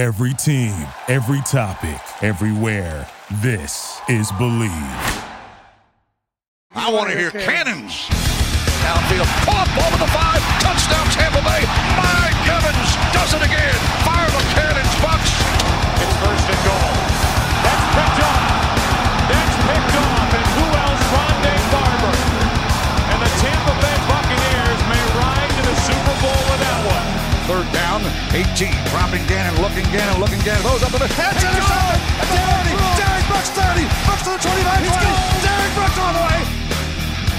Every team, every topic, everywhere. This is Believe. I want to hear cannons. Downfield, pull up over the five, touchdown Tampa Bay. Mike Evans does it again. Fire the cannons, Bucs. It's first and goal. That's picked up. That's picked off. And who else? Rondé Barber. And the Tampa Bay Buccaneers may ride to the Super Bowl with that one. Third down, 18. Dropping Gannon, looking Gannon, looking Gannon. Those up in the head. Intercepted. Derrick, Derrick Brooks 30. Brooks to the 25. 20. Derrick Brooks all the way.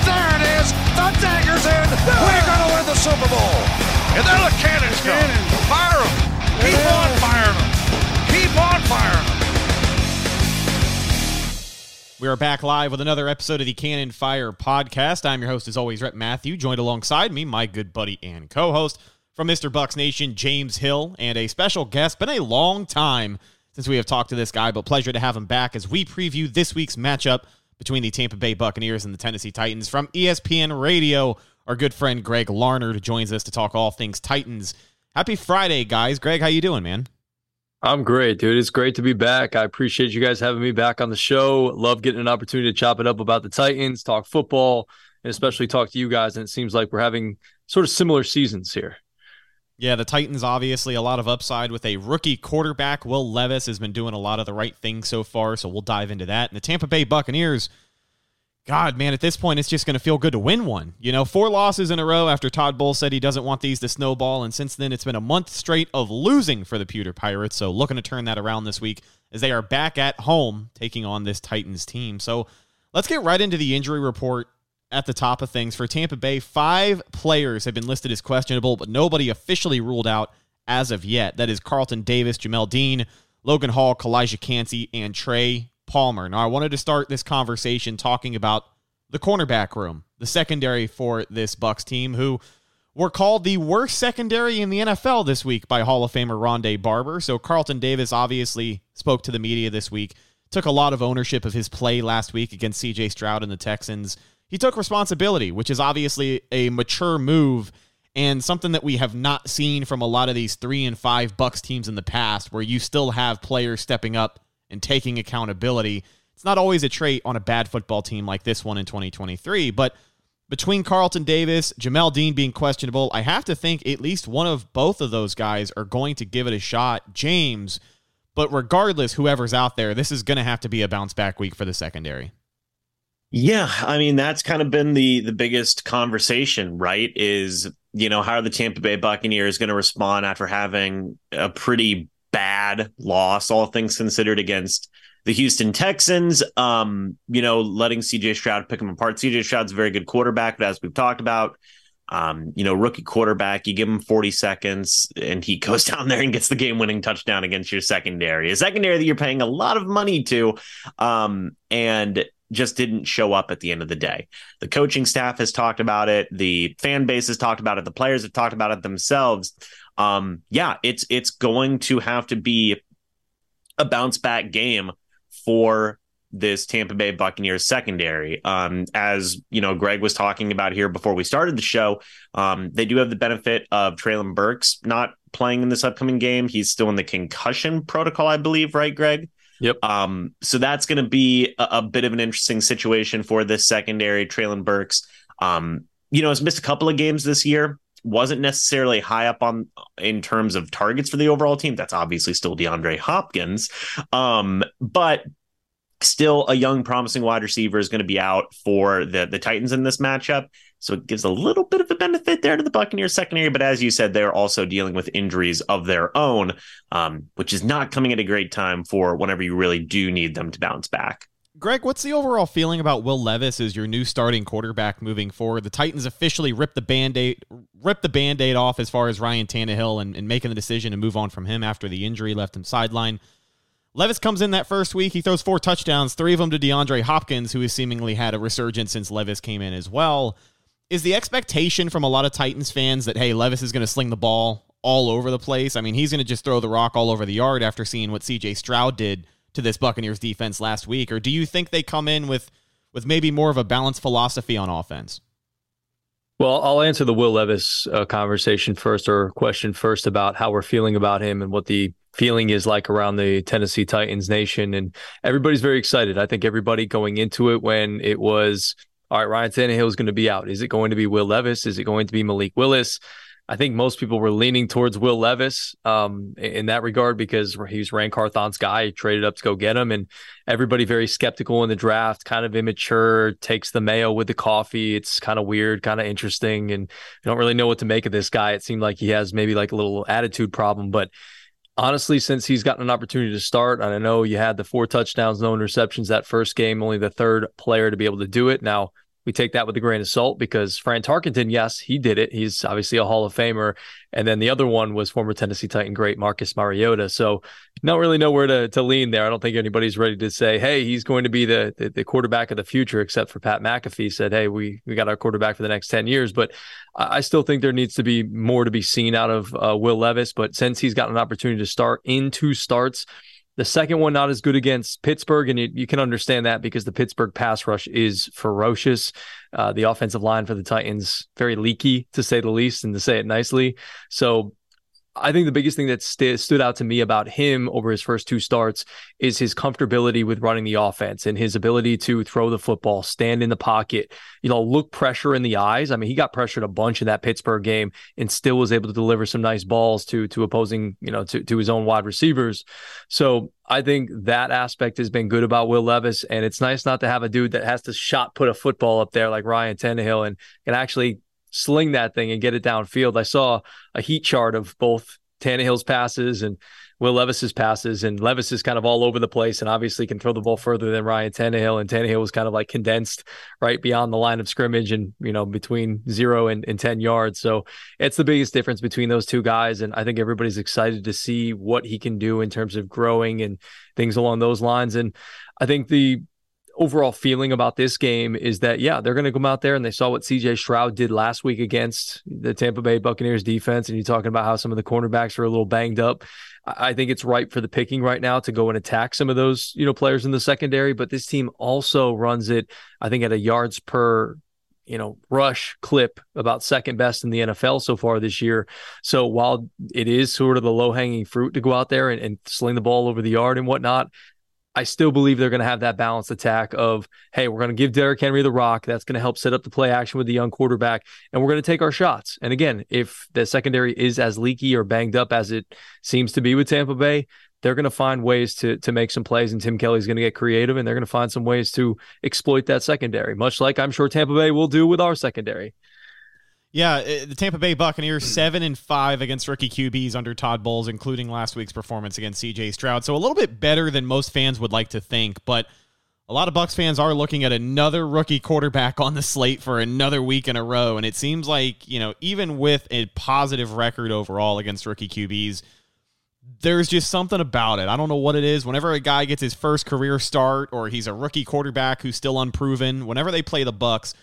There it is. The dagger's in. We're going to win the Super Bowl. And then the cannons go. Fire them. Keep on firing them. Keep on firing them. We are back live with another episode of the Cannon Fire podcast. I'm your host, as always, Rhett Matthew, joined alongside me, my good buddy and co host from Mr. Bucs Nation, James Hill, and a special guest. Been a long time since we have talked to this guy, but pleasure to have him back as we preview this week's matchup between the Tampa Bay Buccaneers and the Tennessee Titans. From ESPN Radio, our good friend Greg Larnerd joins us to talk all things Titans. Happy Friday, guys. Greg, how you doing, man? I'm great, dude. It's great to be back. I appreciate you guys having me back on the show. Love getting an opportunity to chop it up about the Titans, talk football, and especially talk to you guys. And it seems like we're having sort of similar seasons here. Yeah, the Titans obviously a lot of upside with a rookie quarterback. Will Levis has been doing a lot of the right things so far, so we'll dive into that. And the Tampa Bay Buccaneers, God, man, at this point, it's just going to feel good to win one. You know, four losses in a row after Todd Bowles said he doesn't want these to snowball. And since then, it's been a month straight of losing for the Pewter Pirates. So looking to turn that around this week as they are back at home taking on this Titans team. So let's get right into the injury report at the top of things. For Tampa Bay, five players have been listed as questionable, but nobody officially ruled out as of yet. That is Carlton Davis, Jamel Dean, Logan Hall, Calijah Kancey, and Trey Palmer. Now, I wanted to start this conversation talking about the cornerback room, the secondary for this Bucs team, who were called the worst secondary in the NFL this week by Hall of Famer Rondé Barber. So Carlton Davis obviously spoke to the media this week, took a lot of ownership of his play last week against CJ Stroud and the Texans. He took responsibility, which is obviously a mature move and something that we have not seen from a lot of these 3 and 5 Bucs teams in the past where you still have players stepping up and taking accountability. It's not always a trait on a bad football team like this one in 2023, but between Carlton Davis, Jamel Dean being questionable, I have to think at least one of both of those guys are going to give it a shot. James, but regardless, whoever's out there, this is going to have to be a bounce back week for the secondary. Yeah, I mean that's kind of been the the biggest conversation, right? Is you know how are the Tampa Bay Buccaneers going to respond after having a pretty bad loss, all things considered, against the Houston Texans? Um, you know, letting CJ Stroud pick them apart. CJ Stroud's a very good quarterback, but as we've talked about, um, you know, rookie quarterback, you give him 40 seconds and he goes down there and gets the game winning touchdown against your secondary, a secondary that you're paying a lot of money to. Um, and just didn't show up at the end of the day. The coaching staff has talked about it, the fan base has talked about it, the players have talked about it themselves. Um, yeah, it's it's going to have to be a bounce back game for this Tampa Bay Buccaneers secondary. Um, as you know, Greg was talking about here before we started the show. Um, they do have the benefit of Treylon Burks not playing in this upcoming game. He's still in the concussion protocol, I believe, right, Greg? Yep. Um, so that's going to be a, a, bit of an interesting situation for this secondary. Treylon Burks, um, you know, has missed a couple of games this year. Wasn't necessarily high up on in terms of targets for the overall team. That's obviously still DeAndre Hopkins, um, but still a young, promising wide receiver is going to be out for the the Titans in this matchup. So it gives a little bit of a benefit there to the Buccaneers secondary. But as you said, they're also dealing with injuries of their own, um, which is not coming at a great time for whenever you really do need them to bounce back. Greg, what's the overall feeling about Will Levis as your new starting quarterback moving forward? The Titans officially ripped the band-aid ripped the band-aid off as far as Ryan Tannehill and, and making the decision to move on from him after the injury left him sidelined. Levis comes in that first week. He throws four touchdowns, three of them to DeAndre Hopkins, who has seemingly had a resurgence since Levis came in as well. Is the expectation from a lot of Titans fans that, hey, Levis is going to sling the ball all over the place? I mean, he's going to just throw the rock all over the yard after seeing what CJ Stroud did to this Buccaneers defense last week? Or do you think they come in with, with maybe more of a balanced philosophy on offense? Well, I'll answer the Will Levis uh, conversation first or question first about how we're feeling about him and what the feeling is like around the Tennessee Titans nation. And everybody's very excited. I think everybody going into it when it was, all right, Ryan Tannehill is going to be out. Is it going to be Will Levis? Is it going to be Malik Willis? I think most people were leaning towards Will Levis um, in that regard because he was Ran Carthon's guy. He traded up to go get him, and everybody very skeptical in the draft, kind of immature, takes the mayo with the coffee. It's kind of weird, kind of interesting, and you don't really know what to make of this guy. It seemed like he has maybe like a little attitude problem, but honestly, since he's gotten an opportunity to start, and I know you had the four touchdowns, no interceptions that first game, only the third player to be able to do it. Now, we take that with a grain of salt because Fran Tarkenton, yes, he did it. He's obviously a Hall of Famer. And then the other one was former Tennessee Titan great Marcus Mariota. So don't really know where to, to lean there. I don't think anybody's ready to say, hey, he's going to be the, the, the quarterback of the future, except for Pat McAfee said, hey, we, we got our quarterback for the next 10 years. But I still think there needs to be more to be seen out of uh, Will Levis. But since he's got an opportunity to start in two starts, the second one, not as good against Pittsburgh, and you, you can understand that because the Pittsburgh pass rush is ferocious. Uh, the offensive line for the Titans, very leaky to say the least, and to say it nicely. So I think the biggest thing that st- stood out to me about him over his first two starts is his comfortability with running the offense and his ability to throw the football, stand in the pocket, you know, look pressure in the eyes. I mean, he got pressured a bunch in that Pittsburgh game and still was able to deliver some nice balls to to opposing, you know, to to his own wide receivers. So I think that aspect has been good about Will Levis, and it's nice not to have a dude that has to shot put a football up there like Ryan Tannehill and can actually sling that thing and get it downfield. I saw a heat chart of both Tannehill's passes and Will Levis's passes, and Levis is kind of all over the place and obviously can throw the ball further than Ryan Tannehill. And Tannehill was kind of like condensed right beyond the line of scrimmage and, you know, between zero and, and 10 yards. So it's the biggest difference between those two guys. And I think everybody's excited to see what he can do in terms of growing and things along those lines. And I think the overall feeling about this game is that yeah, they're going to come out there and they saw what CJ Stroud did last week against the Tampa Bay Buccaneers defense, and you're talking about how some of the cornerbacks are a little banged up. I think it's ripe for the picking right now to go and attack some of those you know players in the secondary, but this team also runs it, I think, at a yards per you know, rush clip about second best in the NFL so far this year. So while it is sort of the low hanging fruit to go out there and, and, sling the ball over the yard and whatnot, I still believe they're going to have that balanced attack of, hey, we're going to give Derrick Henry the rock. That's going to help set up the play action with the young quarterback, and we're going to take our shots. And again, if the secondary is as leaky or banged up as it seems to be with Tampa Bay, they're going to find ways to to make some plays, and Tim Kelly's going to get creative, and they're going to find some ways to exploit that secondary, much like I'm sure Tampa Bay will do with our secondary. Yeah, uh, the Tampa Bay Buccaneers seven and five against rookie QBs under Todd Bowles, including last week's performance against C.J. Stroud. So a little bit better than most fans would like to think, but a lot of Bucs fans are looking at another rookie quarterback on the slate for another week in a row, and it seems like you know even with a positive record overall against rookie QBs, there's just something about it. I don't know what it is. Whenever a guy gets his first career start, or he's a rookie quarterback who's still unproven, whenever they play the Bucs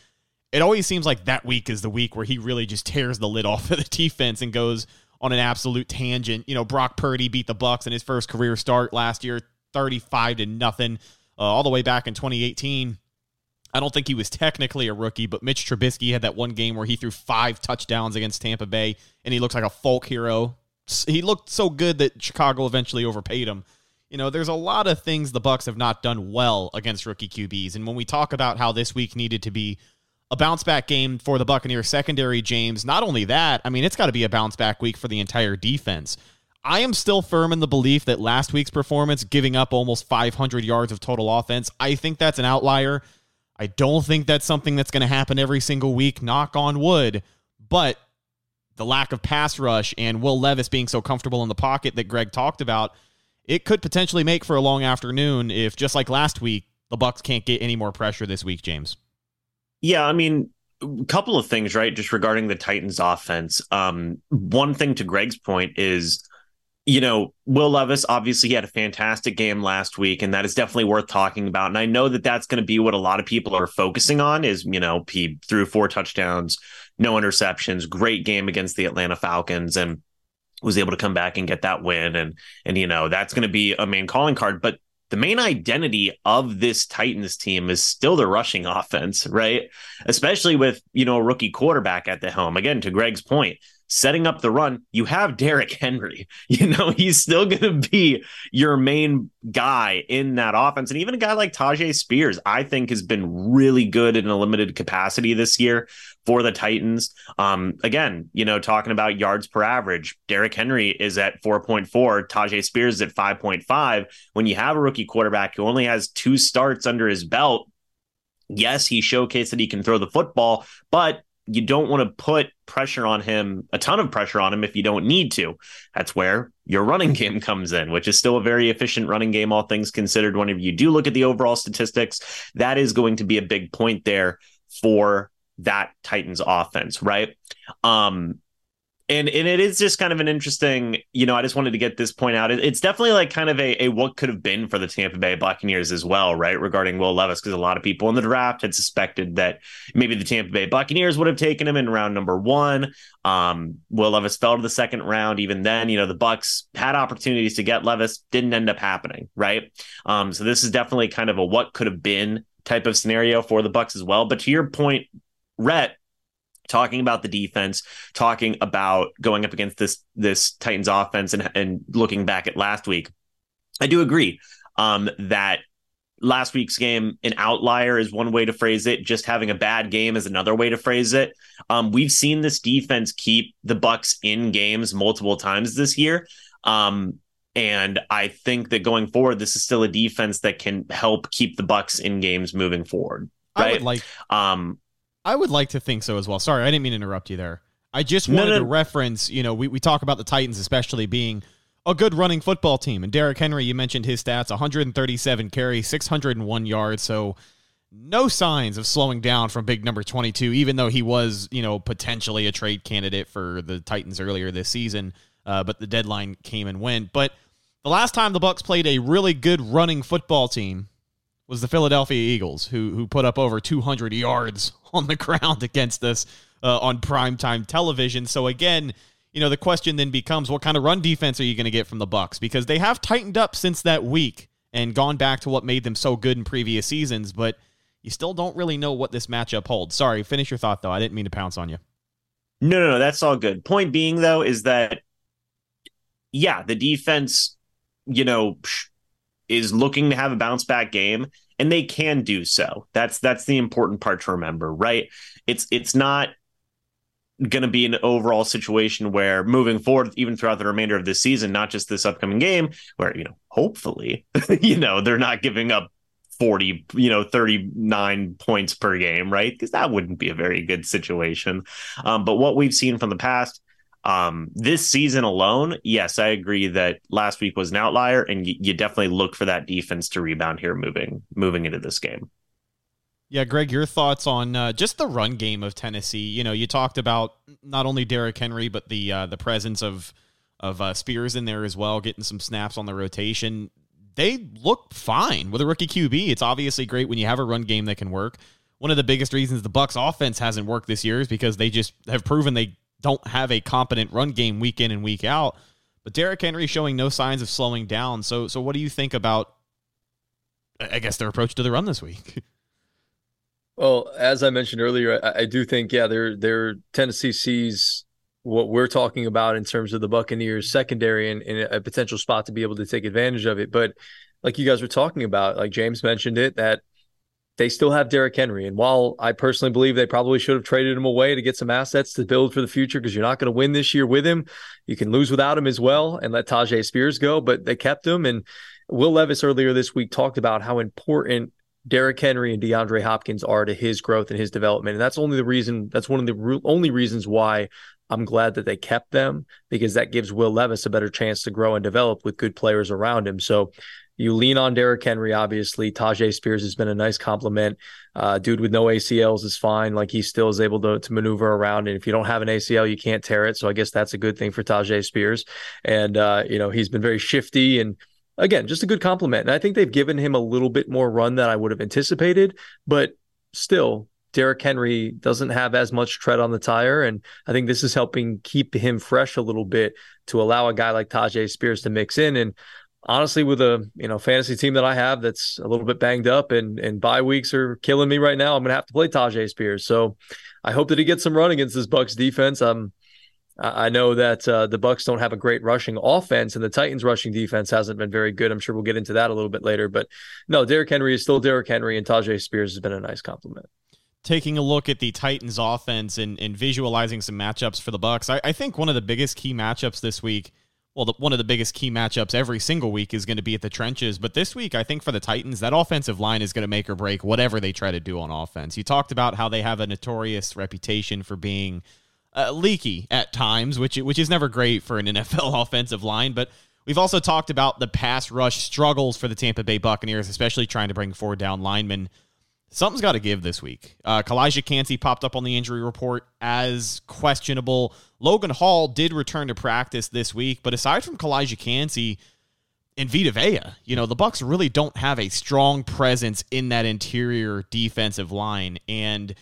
it always seems like that week is the week where he really just tears the lid off of the defense and goes on an absolute tangent. You know, Brock Purdy beat the Bucs in his first career start last year, 35 to nothing, uh, all the way back in 2018. I don't think he was technically a rookie, but Mitch Trubisky had that one game where he threw five touchdowns against Tampa Bay, and he looks like a folk hero. He looked so good that Chicago eventually overpaid him. You know, there's a lot of things the Bucs have not done well against rookie QBs, and when we talk about how this week needed to be a bounce back game for the Buccaneers secondary, James. Not only that, I mean, it's got to be a bounce back week for the entire defense. I am still firm in the belief that last week's performance, giving up almost 500 yards of total offense, I think that's an outlier. I don't think that's something that's going to happen every single week, knock on wood. But the lack of pass rush and Will Levis being so comfortable in the pocket that Greg talked about, it could potentially make for a long afternoon if, just like last week, the Bucs can't get any more pressure this week, James. Yeah, I mean, a couple of things, right? Just regarding the Titans offense. Um, one thing to Greg's point is, you know, Will Levis obviously he had a fantastic game last week, and that is definitely worth talking about. And I know that that's going to be what a lot of people are focusing on. Is you know, he threw four touchdowns, no interceptions, great game against the Atlanta Falcons, and was able to come back and get that win. And and you know, that's going to be a main calling card. But the main identity of this Titans team is still the rushing offense, right? Especially with, you know, a rookie quarterback at the helm. Again, to Greg's point, setting up the run, you have Derrick Henry. You know, he's still going to be your main guy in that offense. And even a guy like Tyjae Spears, I think, has been really good in a limited capacity this year for the Titans. Um, again, you know, talking about yards per average, Derrick Henry is at 4.4, Tyjae Spears is at 5.5. When you have a rookie quarterback who only has two starts under his belt, yes, he showcased that he can throw the football, but you don't want to put pressure on him, a ton of pressure on him if you don't need to. That's where your running game comes in, which is still a very efficient running game, all things considered. Whenever you do look at the overall statistics, that is going to be a big point there for that Titans offense, right? Um, and and it is just kind of an interesting, you know, I just wanted to get this point out. it's definitely like kind of a, a what could have been for the Tampa Bay Buccaneers as well, right? Regarding Will Levis, because a lot of people in the draft had suspected that maybe the Tampa Bay Buccaneers would have taken him in round number one. Um, Will Levis fell to the second round. Even then, you know, the bucs had opportunities to get Levis, didn't end up happening, right? Um, so this is definitely kind of a what could have been type of scenario for the bucs as well. But to your point, Rhett, talking about the defense, talking about going up against this this Titans offense, and and looking back at last week, I do agree um, that last week's game an outlier is one way to phrase it. Just having a bad game is another way to phrase it. Um, we've seen this defense keep the Bucs in games multiple times this year. Um, and I think that going forward, this is still a defense that can help keep the Bucs in games moving forward. Right? I would like. Um, I would like to think so as well. Sorry, I didn't mean to interrupt you there. I just wanted no, no. to reference, you know, we, we talk about the Titans especially being a good running football team. And Derrick Henry, you mentioned his stats 137 carries, 601 yards. So no signs of slowing down from big number 22, even though he was, you know, potentially a trade candidate for the Titans earlier this season. Uh, but the deadline came and went. But the last time the Bucs played a really good running football team was the Philadelphia Eagles, who who put up over 200 yards on the ground against us uh, on primetime television. So again, you know, the question then becomes, what kind of run defense are you going to get from the Bucs? Because they have tightened up since that week and gone back to what made them so good in previous seasons, but you still don't really know what this matchup holds. Sorry, finish your thought though. I didn't mean to pounce on you. No, no, no, that's all good. Point being though is that yeah, the defense, you know, is looking to have a bounce back game and they can do so. That's that's the important part to remember, right? It's it's not going to be an overall situation where moving forward even throughout the remainder of this season not just this upcoming game where you know hopefully you know they're not giving up 40 you know 39 points per game right because that wouldn't be a very good situation um, but what we've seen from the past um, this season alone, yes, I agree that last week was an outlier, and y- you definitely look for that defense to rebound here moving moving into this game. Yeah, Greg, your thoughts on uh, just the run game of Tennessee? You know, you talked about not only Derrick Henry, but the uh, the presence of of uh, Spears in there as well, getting some snaps on the rotation. They look fine with a rookie QB. It's obviously great when you have a run game that can work. One of the biggest reasons the Bucs offense hasn't worked this year is because they just have proven they don't have a competent run game week in and week out. But Derrick Henry showing no signs of slowing down. So, so what do you think about? I guess their approach to the run this week. Well, as I mentioned earlier, I, I do think yeah, they're they're Tennessee sees what we're talking about in terms of the Buccaneers secondary and, and a potential spot to be able to take advantage of it. But like you guys were talking about, like James mentioned it, that they still have Derrick Henry. And while I personally believe they probably should have traded him away to get some assets to build for the future because you're not going to win this year with him, you can lose without him as well and let Tyjae Spears go. But they kept him. And Will Levis earlier this week talked about how important Derrick Henry and DeAndre Hopkins are to his growth and his development. And that's only the reason, that's one of the re- only reasons why I'm glad that they kept them because that gives Will Levis a better chance to grow and develop with good players around him. So you lean on Derrick Henry, obviously. Tyjae Spears has been a nice compliment. Uh, dude with no ACLs is fine. Like he still is able to, to maneuver around. And if you don't have an ACL, you can't tear it. So I guess that's a good thing for Tyjae Spears. And, uh, you know, he's been very shifty and, again, just a good compliment. And I think they've given him a little bit more run than I would have anticipated. But still, Derrick Henry doesn't have as much tread on the tire. And I think this is helping keep him fresh a little bit to allow a guy like Tyjae Spears to mix in. And honestly, with a you know fantasy team that I have that's a little bit banged up and and bye weeks are killing me right now, I'm gonna have to play Tyjae Spears. So I hope that he gets some run against this Bucs defense. I'm I know that uh, the Bucs don't have a great rushing offense, and the Titans' rushing defense hasn't been very good. I'm sure we'll get into that a little bit later. But no, Derrick Henry is still Derrick Henry, and Tyjae Spears has been a nice compliment. Taking a look at the Titans' offense and, and visualizing some matchups for the Bucs, I, I think one of the biggest key matchups this week well, the, one of the biggest key matchups every single week is going to be at the trenches. But this week, I think for the Titans, that offensive line is going to make or break whatever they try to do on offense. You talked about how they have a notorious reputation for being uh, leaky at times, which which is never great for an NFL offensive line. But we've also talked about the pass rush struggles for the Tampa Bay Buccaneers, especially trying to bring four down linemen something's got to give this week. Uh, Calijah Kancey popped up on the injury report as questionable. Logan Hall did return to practice this week, but aside from Calijah Kancey and Vita Vea, you know, the Bucs really don't have a strong presence in that interior defensive line. And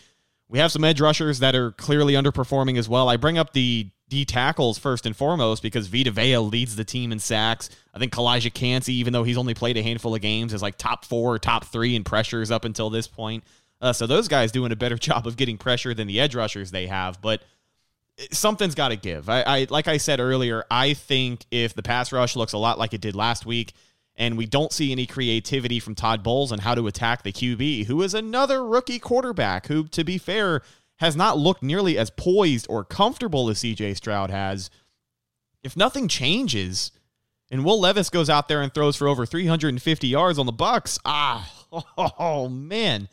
we have some edge rushers that are clearly underperforming as well. I bring up the D tackles first and foremost because Vita Vea leads the team in sacks. I think Calijah Kancey, even though he's only played a handful of games, is like top four, top three in pressures up until this point. Uh, so those guys doing a better job of getting pressure than the edge rushers they have, but something's got to give. I, I like I said earlier, I think if the pass rush looks a lot like it did last week, and we don't see any creativity from Todd Bowles on how to attack the QB, who is another rookie quarterback, who, to be fair, has not looked nearly as poised or comfortable as CJ Stroud has. If nothing changes and Will Levis goes out there and throws for over 350 yards on the Bucs, ah, oh, man,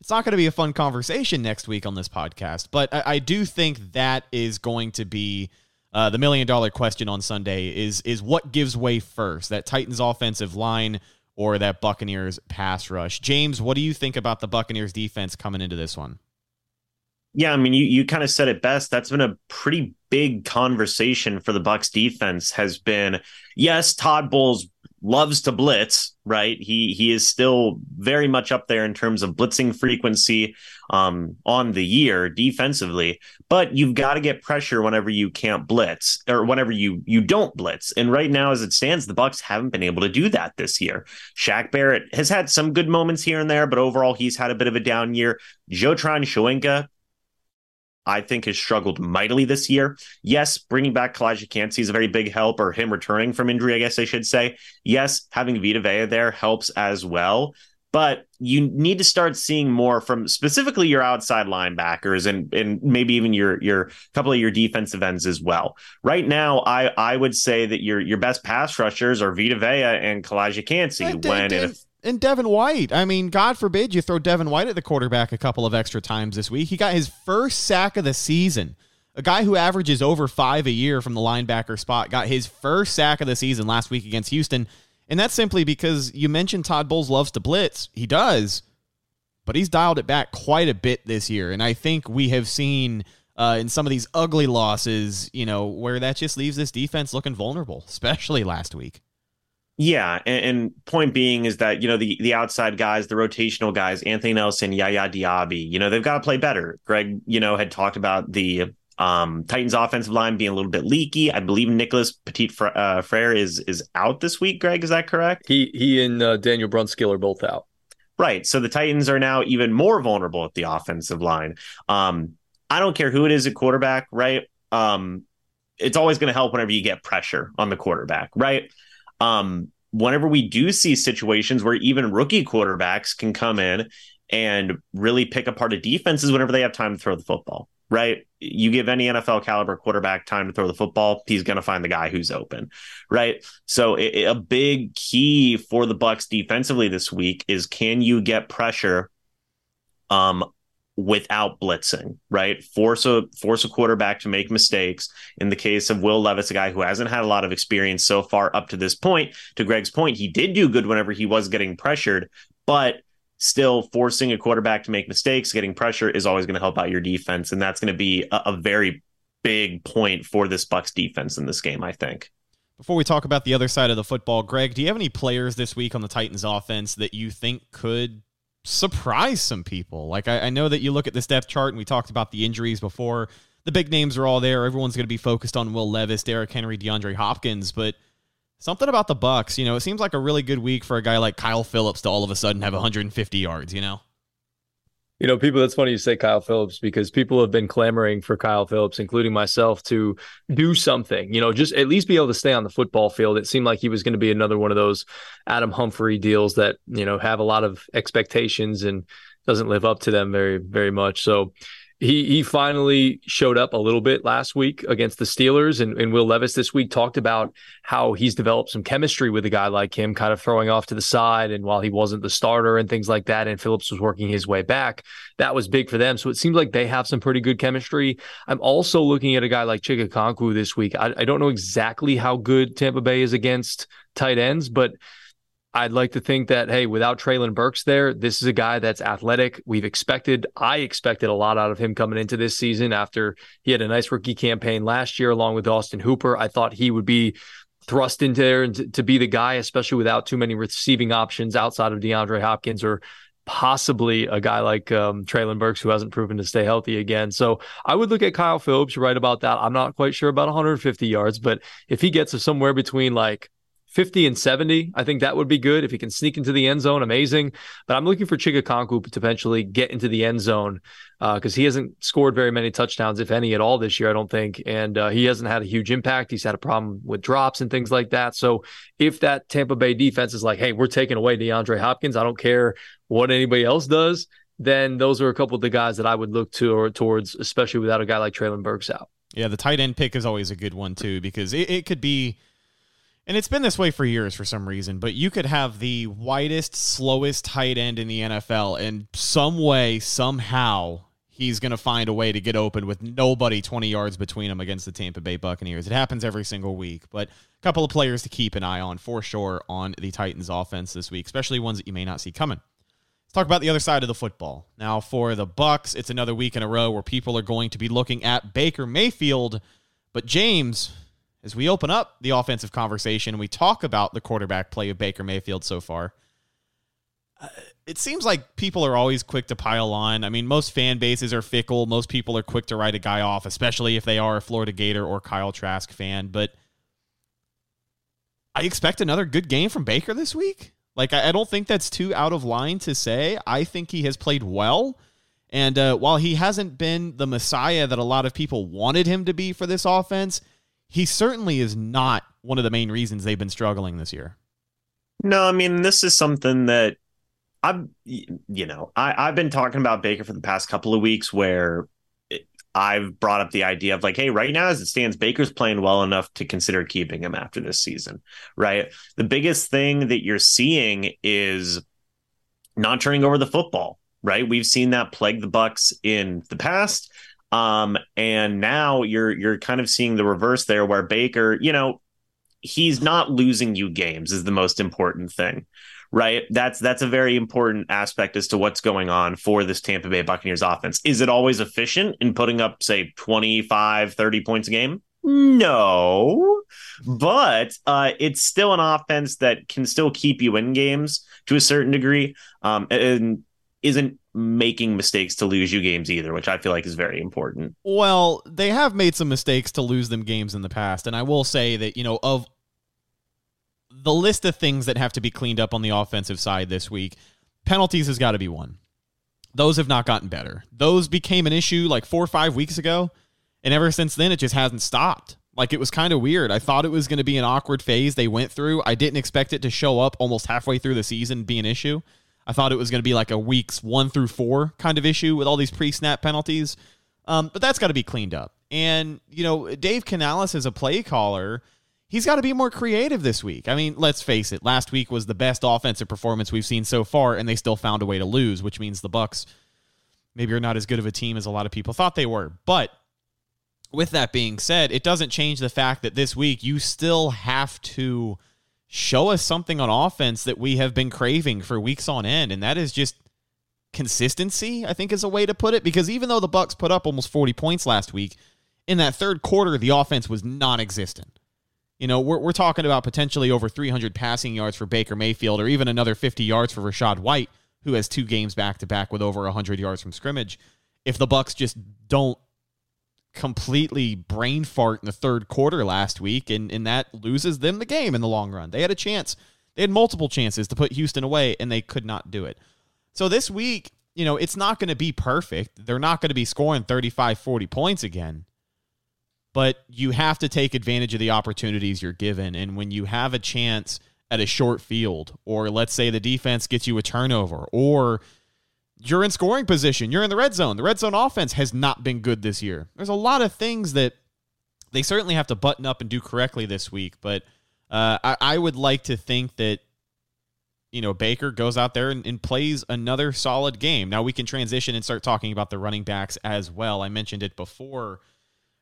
it's not going to be a fun conversation next week on this podcast. But I, I do think that is going to be uh, the million dollar question on Sunday is is what gives way first, that Titans offensive line or that Buccaneers pass rush. James, what do you think about the Buccaneers defense coming into this one? Yeah, I mean, you you kind of said it best. That's been a pretty big conversation for the Bucs defense. Has been yes, Todd Bowles loves to blitz, right? He he is still very much up there in terms of blitzing frequency um, on the year defensively. But you've got to get pressure whenever you can't blitz or whenever you you don't blitz. And right now, as it stands, the Bucs haven't been able to do that this year. Shaq Barrett has had some good moments here and there, but overall, he's had a bit of a down year. Joe Tryon-Shoyinka I think has struggled mightily this year. Yes, bringing back Calijah Kancey is a very big help, or him returning from injury, I guess I should say. Yes, having Vita Vea there helps as well. But you need to start seeing more from specifically your outside linebackers and and maybe even your your couple of your defensive ends as well. Right now, I I would say that your your best pass rushers are Vita Vea and Calijah Kancey. when if and Devin White. I mean, God forbid you throw Devin White at the quarterback a couple of extra times this week. He got his first sack of the season. A guy who averages over five a year from the linebacker spot got his first sack of the season last week against Houston. And that's simply because you mentioned Todd Bowles loves to blitz. He does, but he's dialed it back quite a bit this year. And I think we have seen uh, in some of these ugly losses, you know, where that just leaves this defense looking vulnerable, especially last week. Yeah, and, and, point being is that you know the the outside guys, the rotational guys, Anthony Nelson, Yaya Diaby, you know they've got to play better. Greg, you know, had talked about the um, Titans offensive line being a little bit leaky. I believe Nicholas Petit uh, Frere is is out this week. Greg, is that correct? He he and uh, Daniel Brunskill are both out. Right. So the Titans are now even more vulnerable at the offensive line. Um, I don't care who it is at quarterback, right? Um, it's always going to help whenever you get pressure on the quarterback, right? Um, whenever we do see situations where even rookie quarterbacks can come in and really pick apart a defenses whenever they have time to throw the football, right? You give any NFL caliber quarterback time to throw the football, he's going to find the guy who's open, right? So it, a big key for the Bucs defensively this week is can you get pressure um, without blitzing, right? Force a force a quarterback to make mistakes. In the case of Will Levis, a guy who hasn't had a lot of experience so far up to this point, to Greg's point, he did do good whenever he was getting pressured, but still forcing a quarterback to make mistakes, getting pressure is always going to help out your defense, and that's going to be a, a very big point for this Bucs defense in this game, I think. Before we talk about the other side of the football, Greg, do you have any players this week on the Titans offense that you think could surprise some people. Like I, I, know that you look at this depth chart and we talked about the injuries before. The big names are all there. Everyone's going to be focused on Will Levis, Derrick Henry, DeAndre Hopkins, but something about the Bucs, you know, it seems like a really good week for a guy like Kyle Phillips to all of a sudden have 150 yards, you know. You know, people, that's funny you say Kyle Phillips because people have been clamoring for Kyle Phillips, including myself, to do something, you know, just at least be able to stay on the football field. It seemed like he was going to be another one of those Adam Humphries deals that, you know, have a lot of expectations and doesn't live up to them very, very much. So, he he finally showed up a little bit last week against the Steelers, and, and Will Levis this week talked about how he's developed some chemistry with a guy like him, kind of throwing off to the side, and while he wasn't the starter and things like that, and Phillips was working his way back, that was big for them. So it seems like they have some pretty good chemistry. I'm also looking at a guy like Chig Okonkwo this week. I, I don't know exactly how good Tampa Bay is against tight ends, but I'd like to think that, hey, without Treylon Burks there, this is a guy that's athletic. We've expected, I expected a lot out of him coming into this season after he had a nice rookie campaign last year, along with Austin Hooper. I thought he would be thrust into there and to, be the guy, especially without too many receiving options outside of DeAndre Hopkins or possibly a guy like um, Treylon Burks who hasn't proven to stay healthy again. So I would look at Kyle Phillips. Right about that. I'm not quite sure about 150 yards, but if he gets somewhere between like 50 and 70. I think that would be good. If he can sneak into the end zone, amazing. But I'm looking for Chig Okonkwo to potentially get into the end zone because uh, he hasn't scored very many touchdowns, if any at all, this year, I don't think. And uh, he hasn't had a huge impact. He's had a problem with drops and things like that. So if that Tampa Bay defense is like, hey, we're taking away DeAndre Hopkins, I don't care what anybody else does, then those are a couple of the guys that I would look to or towards, especially without a guy like Treylon Burks out. Yeah, the tight end pick is always a good one, too, because it, it could be – and it's been this way for years for some reason, but you could have the widest, slowest tight end in the NFL, and some way, somehow, he's going to find a way to get open with nobody 20 yards between him against the Tampa Bay Buccaneers. It happens every single week, but a couple of players to keep an eye on for sure on the Titans offense this week, especially ones that you may not see coming. Let's talk about the other side of the football. Now, for the Bucs, it's another week in a row where people are going to be looking at Baker Mayfield, but James, as we open up the offensive conversation we talk about the quarterback play of Baker Mayfield so far, uh, it seems like people are always quick to pile on. I mean, most fan bases are fickle. Most people are quick to write a guy off, especially if they are a Florida Gator or Kyle Trask fan. But I expect another good game from Baker this week. Like, I, don't think that's too out of line to say. I think he has played well. And uh, while he hasn't been the messiah that a lot of people wanted him to be for this offense, he certainly is not one of the main reasons they've been struggling this year. No, I mean, this is something that I've, you know, I, I've been talking about Baker for the past couple of weeks where I've brought up the idea of like, hey, right now as it stands, Baker's playing well enough to consider keeping him after this season, right? The biggest thing that you're seeing is not turning over the football, right? We've seen that plague the Bucs in the past. Um, and now you're you're kind of seeing the reverse there, where Baker, you know, he's not losing you games is the most important thing, right? That's that's a very important aspect as to what's going on for this Tampa Bay Buccaneers offense. Is it always efficient in putting up, say, 25, 30 points a game? No, but uh, it's still an offense that can still keep you in games to a certain degree, um, and isn't making mistakes to lose you games either, which I feel like is very important. Well, they have made some mistakes to lose them games in the past, and I will say that, you know, of the list of things that have to be cleaned up on the offensive side this week, penalties has got to be one. Those have not gotten better. Those became an issue like 4 or 5 weeks ago, and ever since then it just hasn't stopped. Like it was kind of weird. I thought it was going to be an awkward phase they went through. I didn't expect it to show up almost halfway through the season be an issue. I thought it was going to be like a weeks one through four kind of issue with all these pre snap penalties. Um, but that's got to be cleaned up. And, you know, Dave Canales is a play caller, he's got to be more creative this week. I mean, let's face it, last week was the best offensive performance we've seen so far, and they still found a way to lose, which means the Bucs maybe are not as good of a team as a lot of people thought they were. But with that being said, it doesn't change the fact that this week you still have to show us something on offense that we have been craving for weeks on end. And that is just consistency i think is a way to put it. Because even though the bucs put up almost 40 points last week in that third quarter the offense was non-existent. You know we're, we're talking about potentially over 300 passing yards for baker mayfield or even another 50 yards for rachaad white who has two games back to back with over 100 yards from scrimmage. If the bucs just don't completely brain fart in the third quarter last week, and, and that loses them the game in the long run. They had a chance. They had multiple chances to put Houston away, and they could not do it. So this week, you know, it's not going to be perfect. They're not going to be scoring 35, 40 points again. But you have to take advantage of the opportunities you're given. And when you have a chance at a short field, or let's say the defense gets you a turnover, or you're in scoring position, you're in the red zone. The red zone offense has not been good this year. There's a lot of things that they certainly have to button up and do correctly this week. But uh, I, I would like to think that you know, Baker goes out there and, and, plays another solid game. Now we can transition and start talking about the running backs as well. I mentioned it before.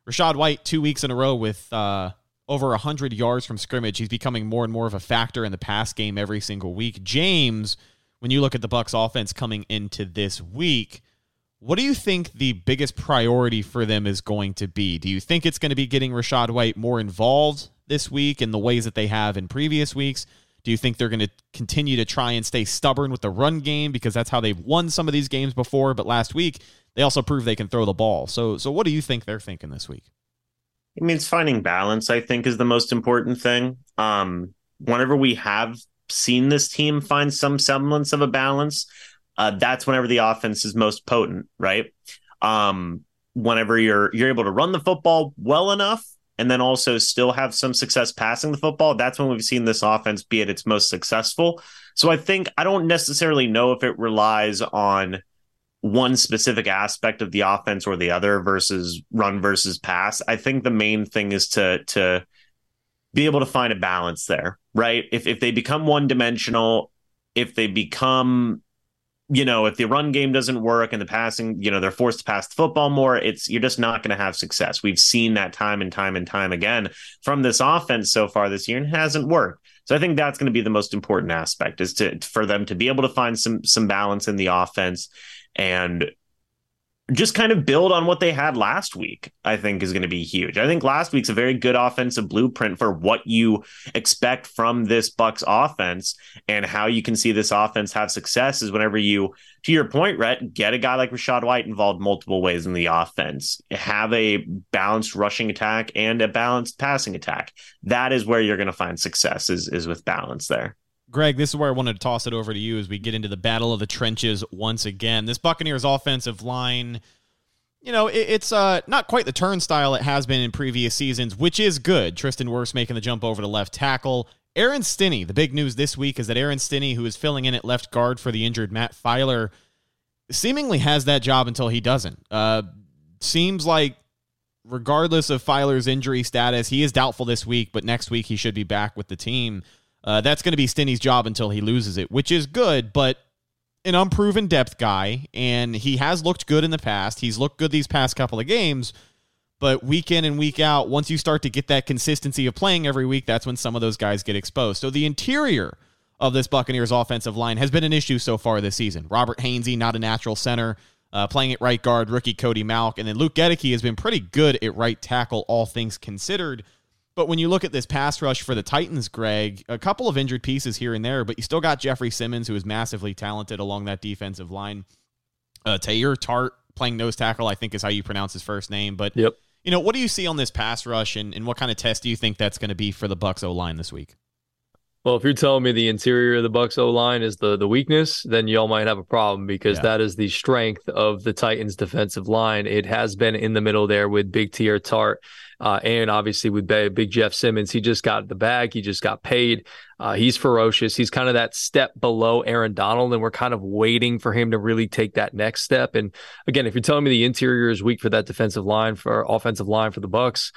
Rachaad White, two weeks in a row with uh, over 100 yards from scrimmage. He's becoming more and more of a factor in the pass game every single week. James, when you look at the Bucs offense coming into this week, what do you think the biggest priority for them is going to be? Do you think it's going to be getting Rachaad White more involved this week in the ways that they have in previous weeks? Do you think they're going to continue to try and stay stubborn with the run game because that's how they've won some of these games before? But last week they also proved they can throw the ball. So, so what do you think they're thinking this week? I mean, it's finding balance. I think is the most important thing. Um, whenever we have seen this team find some semblance of a balance, uh, that's whenever the offense is most potent, right? Um, whenever you're you're able to run the football well enough and then also still have some success passing the football, that's when we've seen this offense be at its most successful. So I think I don't necessarily know if it relies on one specific aspect of the offense or the other versus run versus pass. I think the main thing is to to be able to find a balance there, right? If if they become one dimensional, if they become you know, if the run game doesn't work and the passing, you know, they're forced to pass the football more, it's you're just not going to have success. We've seen that time and time and time again from this offense so far this year and it hasn't worked. So I think that's going to be the most important aspect is to for them to be able to find some some balance in the offense and just kind of build on what they had last week, I think is going to be huge. I think last week's a very good offensive blueprint for what you expect from this Bucs offense and how you can see this offense have success is whenever you, to your point, Rhett, get a guy like Rachaad White involved multiple ways in the offense, have a balanced rushing attack and a balanced passing attack. That is where you're going to find success is, is with balance there. Greg, this is where I wanted to toss it over to you as we get into the battle of the trenches once again. This Buccaneers offensive line, you know, it, it's uh, not quite the turnstile it has been in previous seasons, which is good. Tristan Wirfs making the jump over to left tackle. Aaron Stinnie, the big news this week is that Aaron Stinnie, who is filling in at left guard for the injured Matt Feiler, seemingly has that job until he doesn't. Uh, seems like regardless of Feiler's injury status, he is doubtful this week, but next week he should be back with the team. Uh, that's going to be Stinnie's job until he loses it, which is good, but an unproven depth guy, and he has looked good in the past. He's looked good these past couple of games, but week in and week out, once you start to get that consistency of playing every week, that's when some of those guys get exposed. So the interior of this Buccaneers offensive line has been an issue so far this season. Robert Hainsey, not a natural center, uh, playing at right guard, rookie Cody Mauch, and then Luke Goedeke has been pretty good at right tackle, all things considered. But when you look at this pass rush for the Titans, Greg, a couple of injured pieces here and there, but you still got Jeffrey Simmons, who is massively talented along that defensive line. Uh, Teair Tart playing nose tackle, I think is how you pronounce his first name. But yep. you know, what do you see on this pass rush, and, and what kind of test do you think that's going to be for the Bucs O line this week? Well, if you're telling me the interior of the Bucs O line is the the weakness, then y'all might have a problem because yeah. that is the strength of the Titans defensive line. It has been in the middle there with Big Teair Tart uh, and obviously with Big Jeff Simmons, he just got the bag. He just got paid. Uh, he's ferocious. He's kind of that step below Aaron Donald, and we're kind of waiting for him to really take that next step. And again, if you're telling me the interior is weak for that defensive line for offensive line for the Bucs,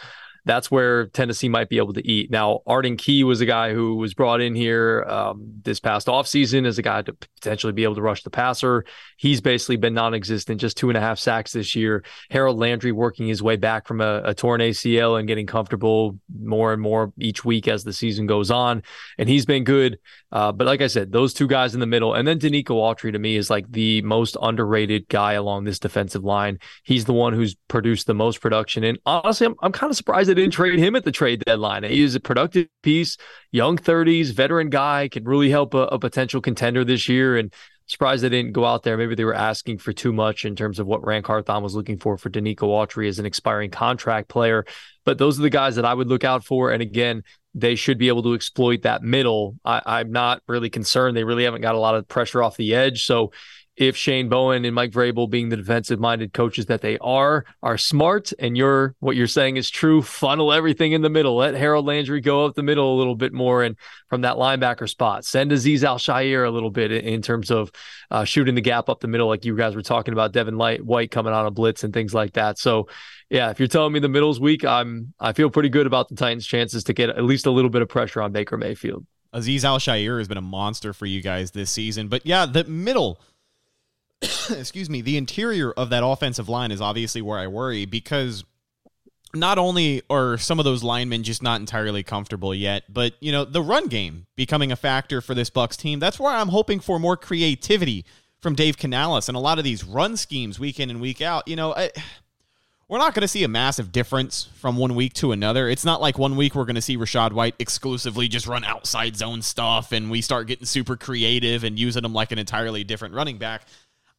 that's where Tennessee might be able to eat. Now, Arden Key was a guy who was brought in here um, this past offseason as a guy to potentially be able to rush the passer. He's basically been non existent, just two and a half sacks this year. Harold Landry working his way back from a, a torn ACL and getting comfortable more and more each week as the season goes on. And he's been good. Uh, but like I said, those two guys in the middle, and then Denico Autry to me is like the most underrated guy along this defensive line. He's the one who's produced the most production. And honestly, I'm, I'm kind of surprised they didn't trade him at the trade deadline. He is a productive piece, young 30s, veteran guy, can really help a, a potential contender this year. And surprised they didn't go out there. Maybe they were asking for too much in terms of what Ran Carthon was looking for for Denico Autry as an expiring contract player. But those are the guys that I would look out for. And again, they should be able to exploit that middle. I, am not really concerned. They really haven't got a lot of pressure off the edge. So if Shane Bowen and Mike Vrabel, being the defensive minded coaches that they are, are smart and you're what you're saying is true, funnel everything in the middle. Let Harold Landry go up the middle a little bit more and from that linebacker spot. Send Azeez Al-Shaair a little bit in terms of uh, shooting the gap up the middle, like you guys were talking about Devin Light, White coming on a blitz and things like that. So yeah, if you're telling me the middle's weak, I'm I feel pretty good about the Titans' chances to get at least a little bit of pressure on Baker Mayfield. Azeez Al-Shaair has been a monster for you guys this season. But yeah, the middle excuse me, the interior of that offensive line is obviously where I worry because not only are some of those linemen just not entirely comfortable yet, but you know, the run game becoming a factor for this Bucs team. That's where I'm hoping for more creativity from Dave Canales and a lot of these run schemes week in and week out. You know, I, we're not going to see a massive difference from one week to another. It's not like one week we're going to see Rachaad White exclusively just run outside zone stuff and we start getting super creative and using him like an entirely different running back.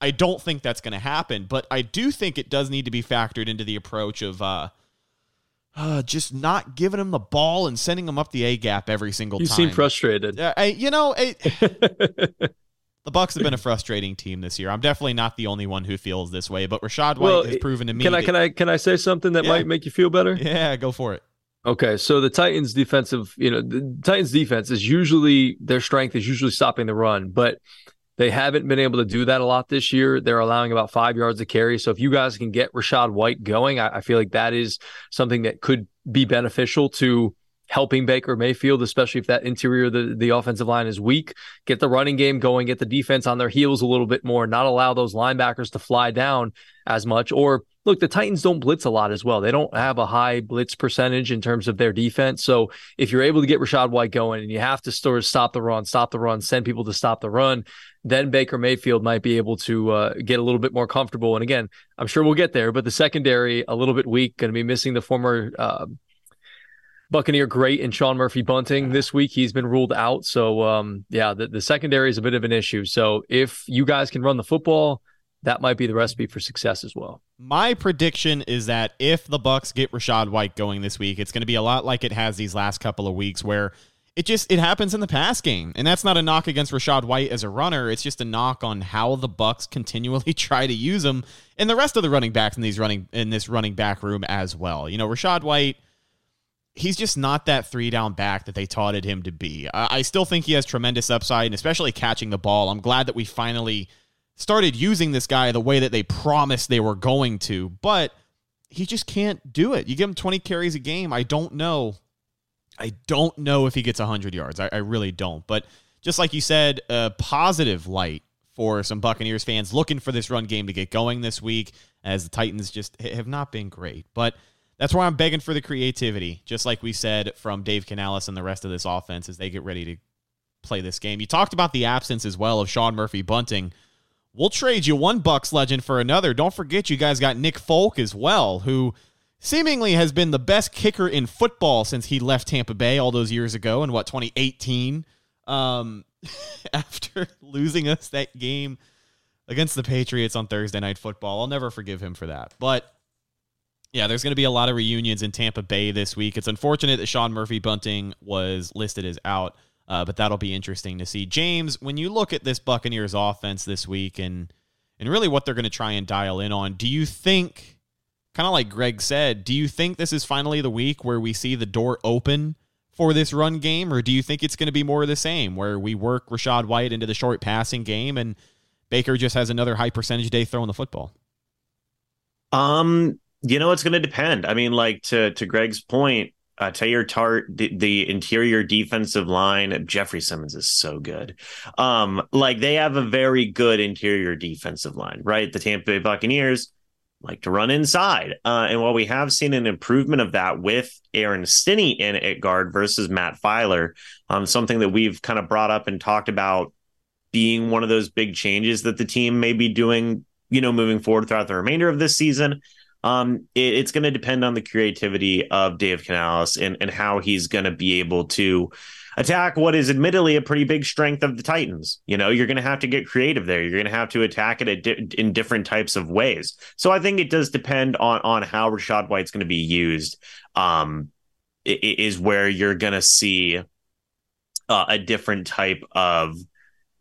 I don't think that's going to happen, but I do think it does need to be factored into the approach of uh, uh, just not giving him the ball and sending him up the A gap every single you time. You seem frustrated. Uh, I, you know, I, the Bucs have been a frustrating team this year. I'm definitely not the only one who feels this way, but Rachaad White well, has proven to me. Can I can I can I say something that yeah. might make you feel better? Yeah, go for it. Okay, so the Titans defensive, you know, the Titans defense is usually their strength is usually stopping the run, but they haven't been able to do that a lot this year. They're allowing about five yards of carry. So if you guys can get Rachaad White going, I, I feel like that is something that could be beneficial to helping Baker Mayfield, especially if that interior the, the offensive line is weak. Get the running game going, get the defense on their heels a little bit more, not allow those linebackers to fly down as much, or look, the Titans don't blitz a lot as well. They don't have a high blitz percentage in terms of their defense. So if you're able to get Rachaad White going and you have to sort of stop the run, stop the run, send people to stop the run, then Baker Mayfield might be able to uh, get a little bit more comfortable. And again, I'm sure we'll get there, but the secondary a little bit weak, going to be missing the former. Uh, Buccaneer great and Sean Murphy Bunting this week. He's been ruled out. So, um, yeah, the, the secondary is a bit of an issue. So, if you guys can run the football, that might be the recipe for success as well. My prediction is that if the Bucs get Rachaad White going this week, it's going to be a lot like it has these last couple of weeks where it just it happens in the pass game. And that's not a knock against rachaad White as a runner. It's just a knock on how the bucs continually try to use him and the rest of the running backs in these running in this running back room as well. You know, rachaad White he's just not that three down back that they touted him to be. I, I still think he has tremendous upside, and especially catching the ball. I'm glad that we finally started using this guy the way that they promised they were going to, but he just can't do it. You give him 20 carries a game. I don't know. I don't know if he gets 100 yards. I, I really don't. But just like you said, a positive light for some Buccaneers fans looking for this run game to get going this week, as the Titans just have not been great. But that's why I'm begging for the creativity, just like we said from Dave Canales and the rest of this offense as they get ready to play this game. You talked about the absence as well of Sean Murphy Bunting. We'll trade you one Bucs legend for another. Don't forget, you guys got Nick Folk as well, who seemingly has been the best kicker in football since he left Tampa Bay all those years ago in what 2018. Um, after losing us that game against the Patriots on Thursday Night Football, I'll never forgive him for that. But yeah, there's going to be a lot of reunions in Tampa Bay this week. It's unfortunate that Sean Murphy Bunting was listed as out. Uh, but that'll be interesting to see. James, when you look at this Buccaneers offense this week and and really what they're going to try and dial in on, do you think, kind of like Greg said, do you think this is finally the week where we see the door open for this run game, or do you think it's going to be more of the same, where we work Rachaad White into the short passing game and Baker just has another high percentage day throwing the football? Um, you know, it's going to depend. I mean, like to to Greg's point, uh, Teair Tart, the, the, interior defensive line, Jeffrey Simmons is so good. Um, like they have a very good interior defensive line, right? The Tampa Bay Buccaneers like to run inside. Uh, and while we have seen an improvement of that with Aaron Stinnie in at guard versus Matt Feiler, um, something that we've kind of brought up and talked about being one of those big changes that the team may be doing, you know, moving forward throughout the remainder of this season. Um, it, it's going to depend on the creativity of Dave Canales and, and how he's going to be able to attack what is admittedly a pretty big strength of the Titans. You know, you're going to have to get creative there. You're going to have to attack it in different types of ways. So I think it does depend on on how Rachaad White's going to be used. Um, is where you're going to see uh, a different type of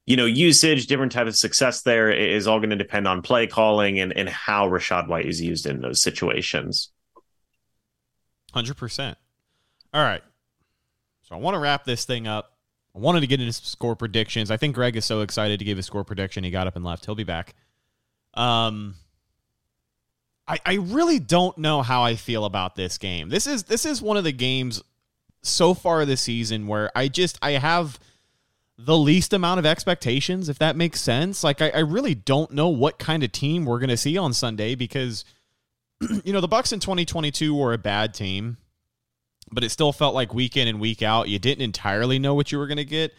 you know, usage, different type of success there is all going to depend on play calling and, and how rachaad White is used in those situations. 100%. All right. I want to wrap this thing up. I wanted to get into score predictions. I think Greg is so excited to give his score prediction. He got up and left. He'll be back. Um, I, I really don't know how I feel about this game. This is this is one of the games so far this season where I just I have the least amount of expectations, if that makes sense. Like I, I really don't know what kind of team we're gonna see on Sunday because you know the Bucs in 2022 were a bad team, but it still felt like week in and week out you didn't entirely know what you were gonna get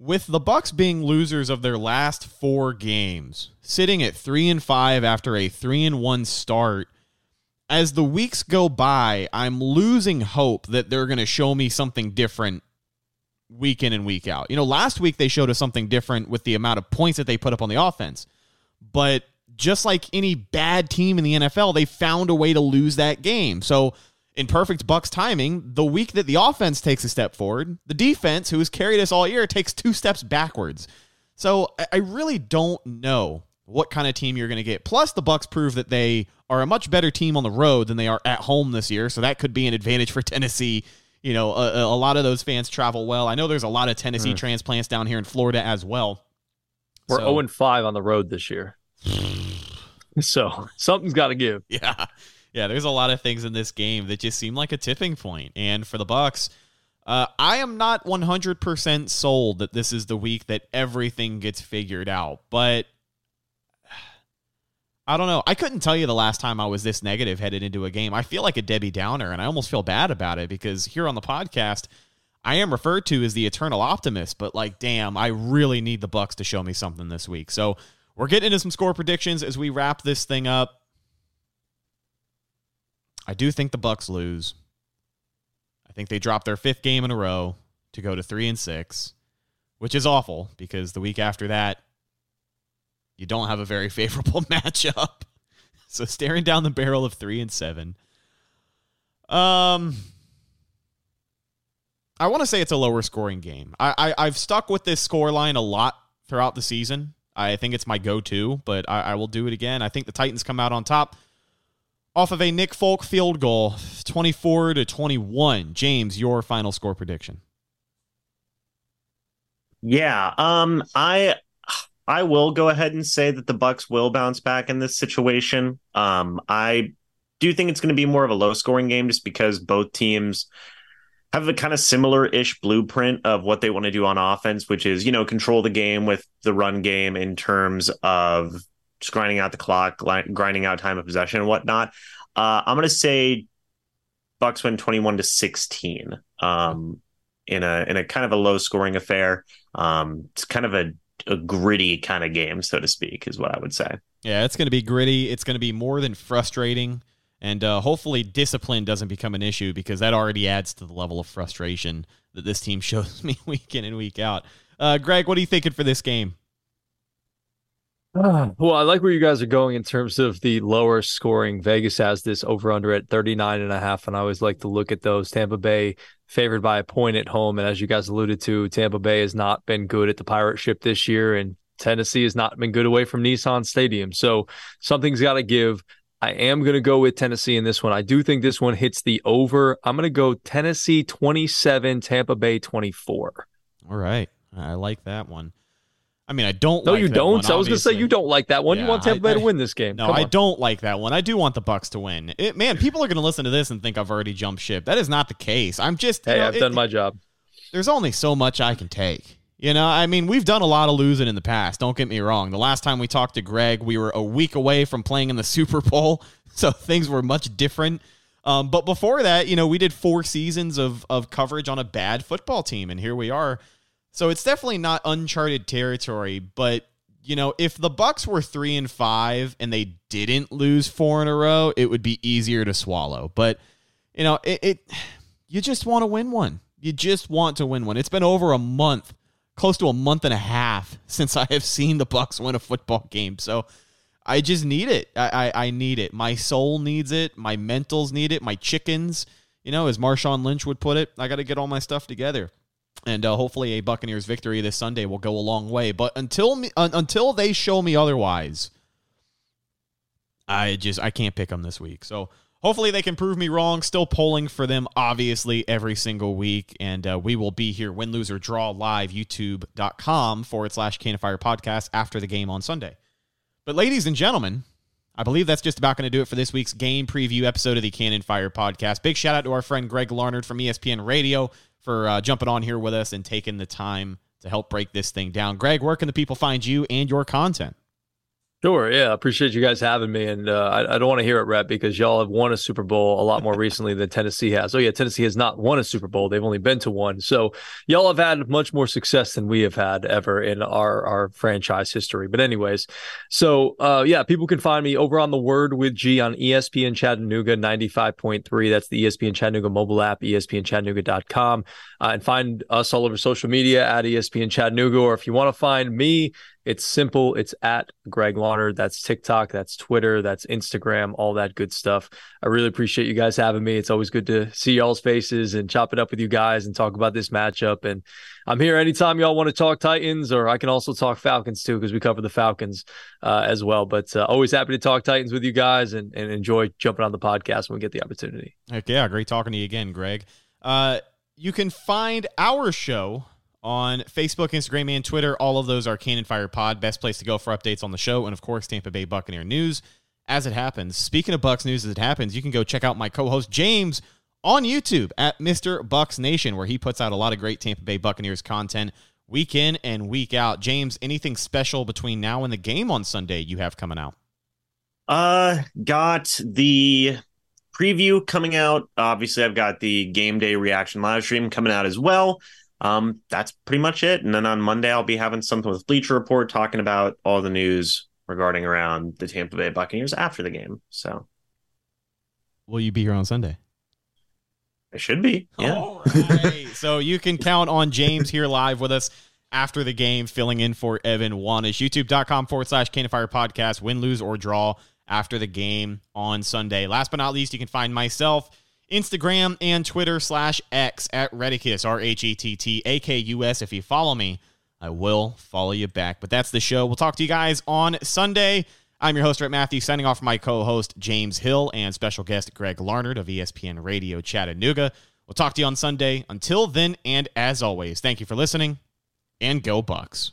with the Bucs being losers of their last 4 games, sitting at 3 and 5 after a 3 and 1 start, as the weeks go by, I'm losing hope that they're going to show me something different week in and week out. You know, last week they showed us something different with the amount of points that they put up on the offense. But just like any bad team in the NFL, they found a way to lose that game. So in perfect Bucs timing, the week that the offense takes a step forward, the defense, who has carried us all year, takes two steps backwards. So I really don't know what kind of team you're going to get. Plus, the Bucs prove that they are a much better team on the road than they are at home this year. So that could be an advantage for Tennessee. You know, a, a lot of those fans travel well. I know there's a lot of Tennessee mm. transplants down here in Florida as well. We're so, 0 5 on the road this year. so something's got to give. Yeah yeah, there's a lot of things in this game that just seem like a tipping point. And for the Bucs, uh, I am not 100% sold that this is the week that everything gets figured out. But I don't know. I couldn't tell you the last time I was this negative headed into a game. I feel like a Debbie Downer, and I almost feel bad about it because here on the podcast, I am referred to as the eternal optimist. But like, damn, I really need the Bucs to show me something this week. So we're getting into some score predictions as we wrap this thing up. I do think the Bucs lose. I think they drop their fifth game in a row to go to 3 and 6, which is awful because the week after that you don't have a very favorable matchup. So staring down the barrel of 3 and 7. Um I want to say it's a lower scoring game. I, I have stuck with this score line a lot throughout the season. I think it's my go-to, but I, I will do it again. I think the Titans come out on top off of a Nick Folk field goal, 24 to 21. James, your final score prediction. Yeah, um I I will go ahead and say that the Bucs will bounce back in this situation. Um I do think it's going to be more of a low scoring game just because both teams have a kind of similar ish blueprint of what they want to do on offense, which is, you know, control the game with the run game in terms of just grinding out the clock, grinding out time of possession and whatnot. Uh, I'm going to say Bucs win 21 to 16 um, in a in a kind of a low scoring affair. Um, it's kind of a, a gritty kind of game, so to speak, is what I would say. Yeah, it's going to be gritty. It's going to be more than frustrating. And uh, hopefully, discipline doesn't become an issue because that already adds to the level of frustration that this team shows me week in and week out. Uh, Greg, what are you thinking for this game? well, I like where you guys are going in terms of the lower scoring. Vegas has this over under at 39 and a half. And I always like to look at those. Tampa Bay favored by a point at home. And as you guys alluded to, Tampa Bay has not been good at the pirate ship this year. And Tennessee has not been good away from Nissan Stadium. So something's got to give. I am going to go with Tennessee in this one. I do think this one hits the over. I'm going to go Tennessee 27, Tampa Bay 24. All right. I like that one. I mean, I don't. No, like you don't. One, I was going to say you don't like that one. Yeah, you want Tampa Bay to win this game. No, I don't like that one. I do want the Bucs to win. It, man, people are going to listen to this and think I've already jumped ship. That is not the case. I'm just. Hey, know, I've it, done my job. There's only so much I can take. You know, I mean, we've done a lot of losing in the past. Don't get me wrong. The last time we talked to Greg, we were a week away from playing in the Super Bowl, so things were much different. Um, but before that, you know, we did four seasons of of coverage on a bad football team, and here we are. So it's definitely not uncharted territory, but you know, if the Bucs were three and five and they didn't lose four in a row, it would be easier to swallow. But you know, it, it you just want to win one. You just want to win one. It's been over a month, close to a month and a half since I have seen the Bucs win a football game. So I just need it. I, I, I need it. My soul needs it. My mentals need it. My chickens, you know, as Marshawn Lynch would put it, I got to get all my stuff together. And uh, hopefully a Buccaneers victory this Sunday will go a long way. But until me, until they show me otherwise, I just I can't pick them this week. So hopefully they can prove me wrong. Still polling for them, obviously, every single week. And uh, we will be here, win, lose, or draw live, youtube.com forward slash Cannon Fire podcast after the game on Sunday. But, ladies and gentlemen, I believe that's just about going to do it for this week's game preview episode of the Cannon Fire podcast. Big shout out to our friend Greg Larnerd from ESPN Radio for uh, jumping on here with us and taking the time to help break this thing down. Greg, where can the people find you and your content? Sure. Yeah. I Appreciate you guys having me. And uh, I, I, don't want to hear it, Rep, because y'all have won a Super Bowl a lot more recently than Tennessee has. Oh, yeah. Tennessee has not won a Super Bowl. They've only been to one. So y'all have had much more success than we have had ever in our, our franchise history. But, anyways, so uh, yeah, people can find me over on the Word with G on ESPN Chattanooga 95.3. That's the ESPN Chattanooga mobile app, ESPNChattanooga.com. Uh, and find us all over social media at ESPN Chattanooga. Or if you want to find me, it's simple. It's at Greg Larnerd. That's TikTok, that's Twitter, that's Instagram, all that good stuff. I really appreciate you guys having me. It's always good to see y'all's faces and chop it up with you guys and talk about this matchup. And I'm here anytime y'all want to talk Titans, or I can also talk Falcons too, because we cover the Falcons uh, as well. But uh, always happy to talk Titans with you guys and, and enjoy jumping on the podcast when we get the opportunity. Heck yeah. Great talking to you again, Greg. Uh, you can find our show on Facebook, Instagram, and Twitter. All of those are Cannon Fire Pod. Best place to go for updates on the show. And of course, Tampa Bay Buccaneer news as it happens. Speaking of Bucs news as it happens, you can go check out my co host James on YouTube at Mr. Bucs Nation, where he puts out a lot of great Tampa Bay Buccaneers content week in and week out. James, anything special between now and the game on Sunday you have coming out? Uh, got the preview coming out. Obviously, I've got the game day reaction live stream coming out as well um, that's pretty much it. And then on Monday, I'll be having something with Bleacher Report talking about all the news regarding around the Tampa Bay Buccaneers after the game. So, will you be here on Sunday? I should be. Yeah. All right. so you can count on James here live with us after the game, filling in for Evan Wanish. YouTube.com forward slash Fire podcast, win, lose, or draw after the game on Sunday. Last but not least, you can find myself Instagram and Twitter slash X at Rhettakus, R H E T T A K U S. If you follow me, I will follow you back. But that's the show. We'll talk to you guys on Sunday. I'm your host, Rhett Matthew, signing off from my co host, James Hill, and special guest, Greg Larnerd of ESPN Radio Chattanooga. We'll talk to you on Sunday. Until then, and as always, thank you for listening, and go Bucs.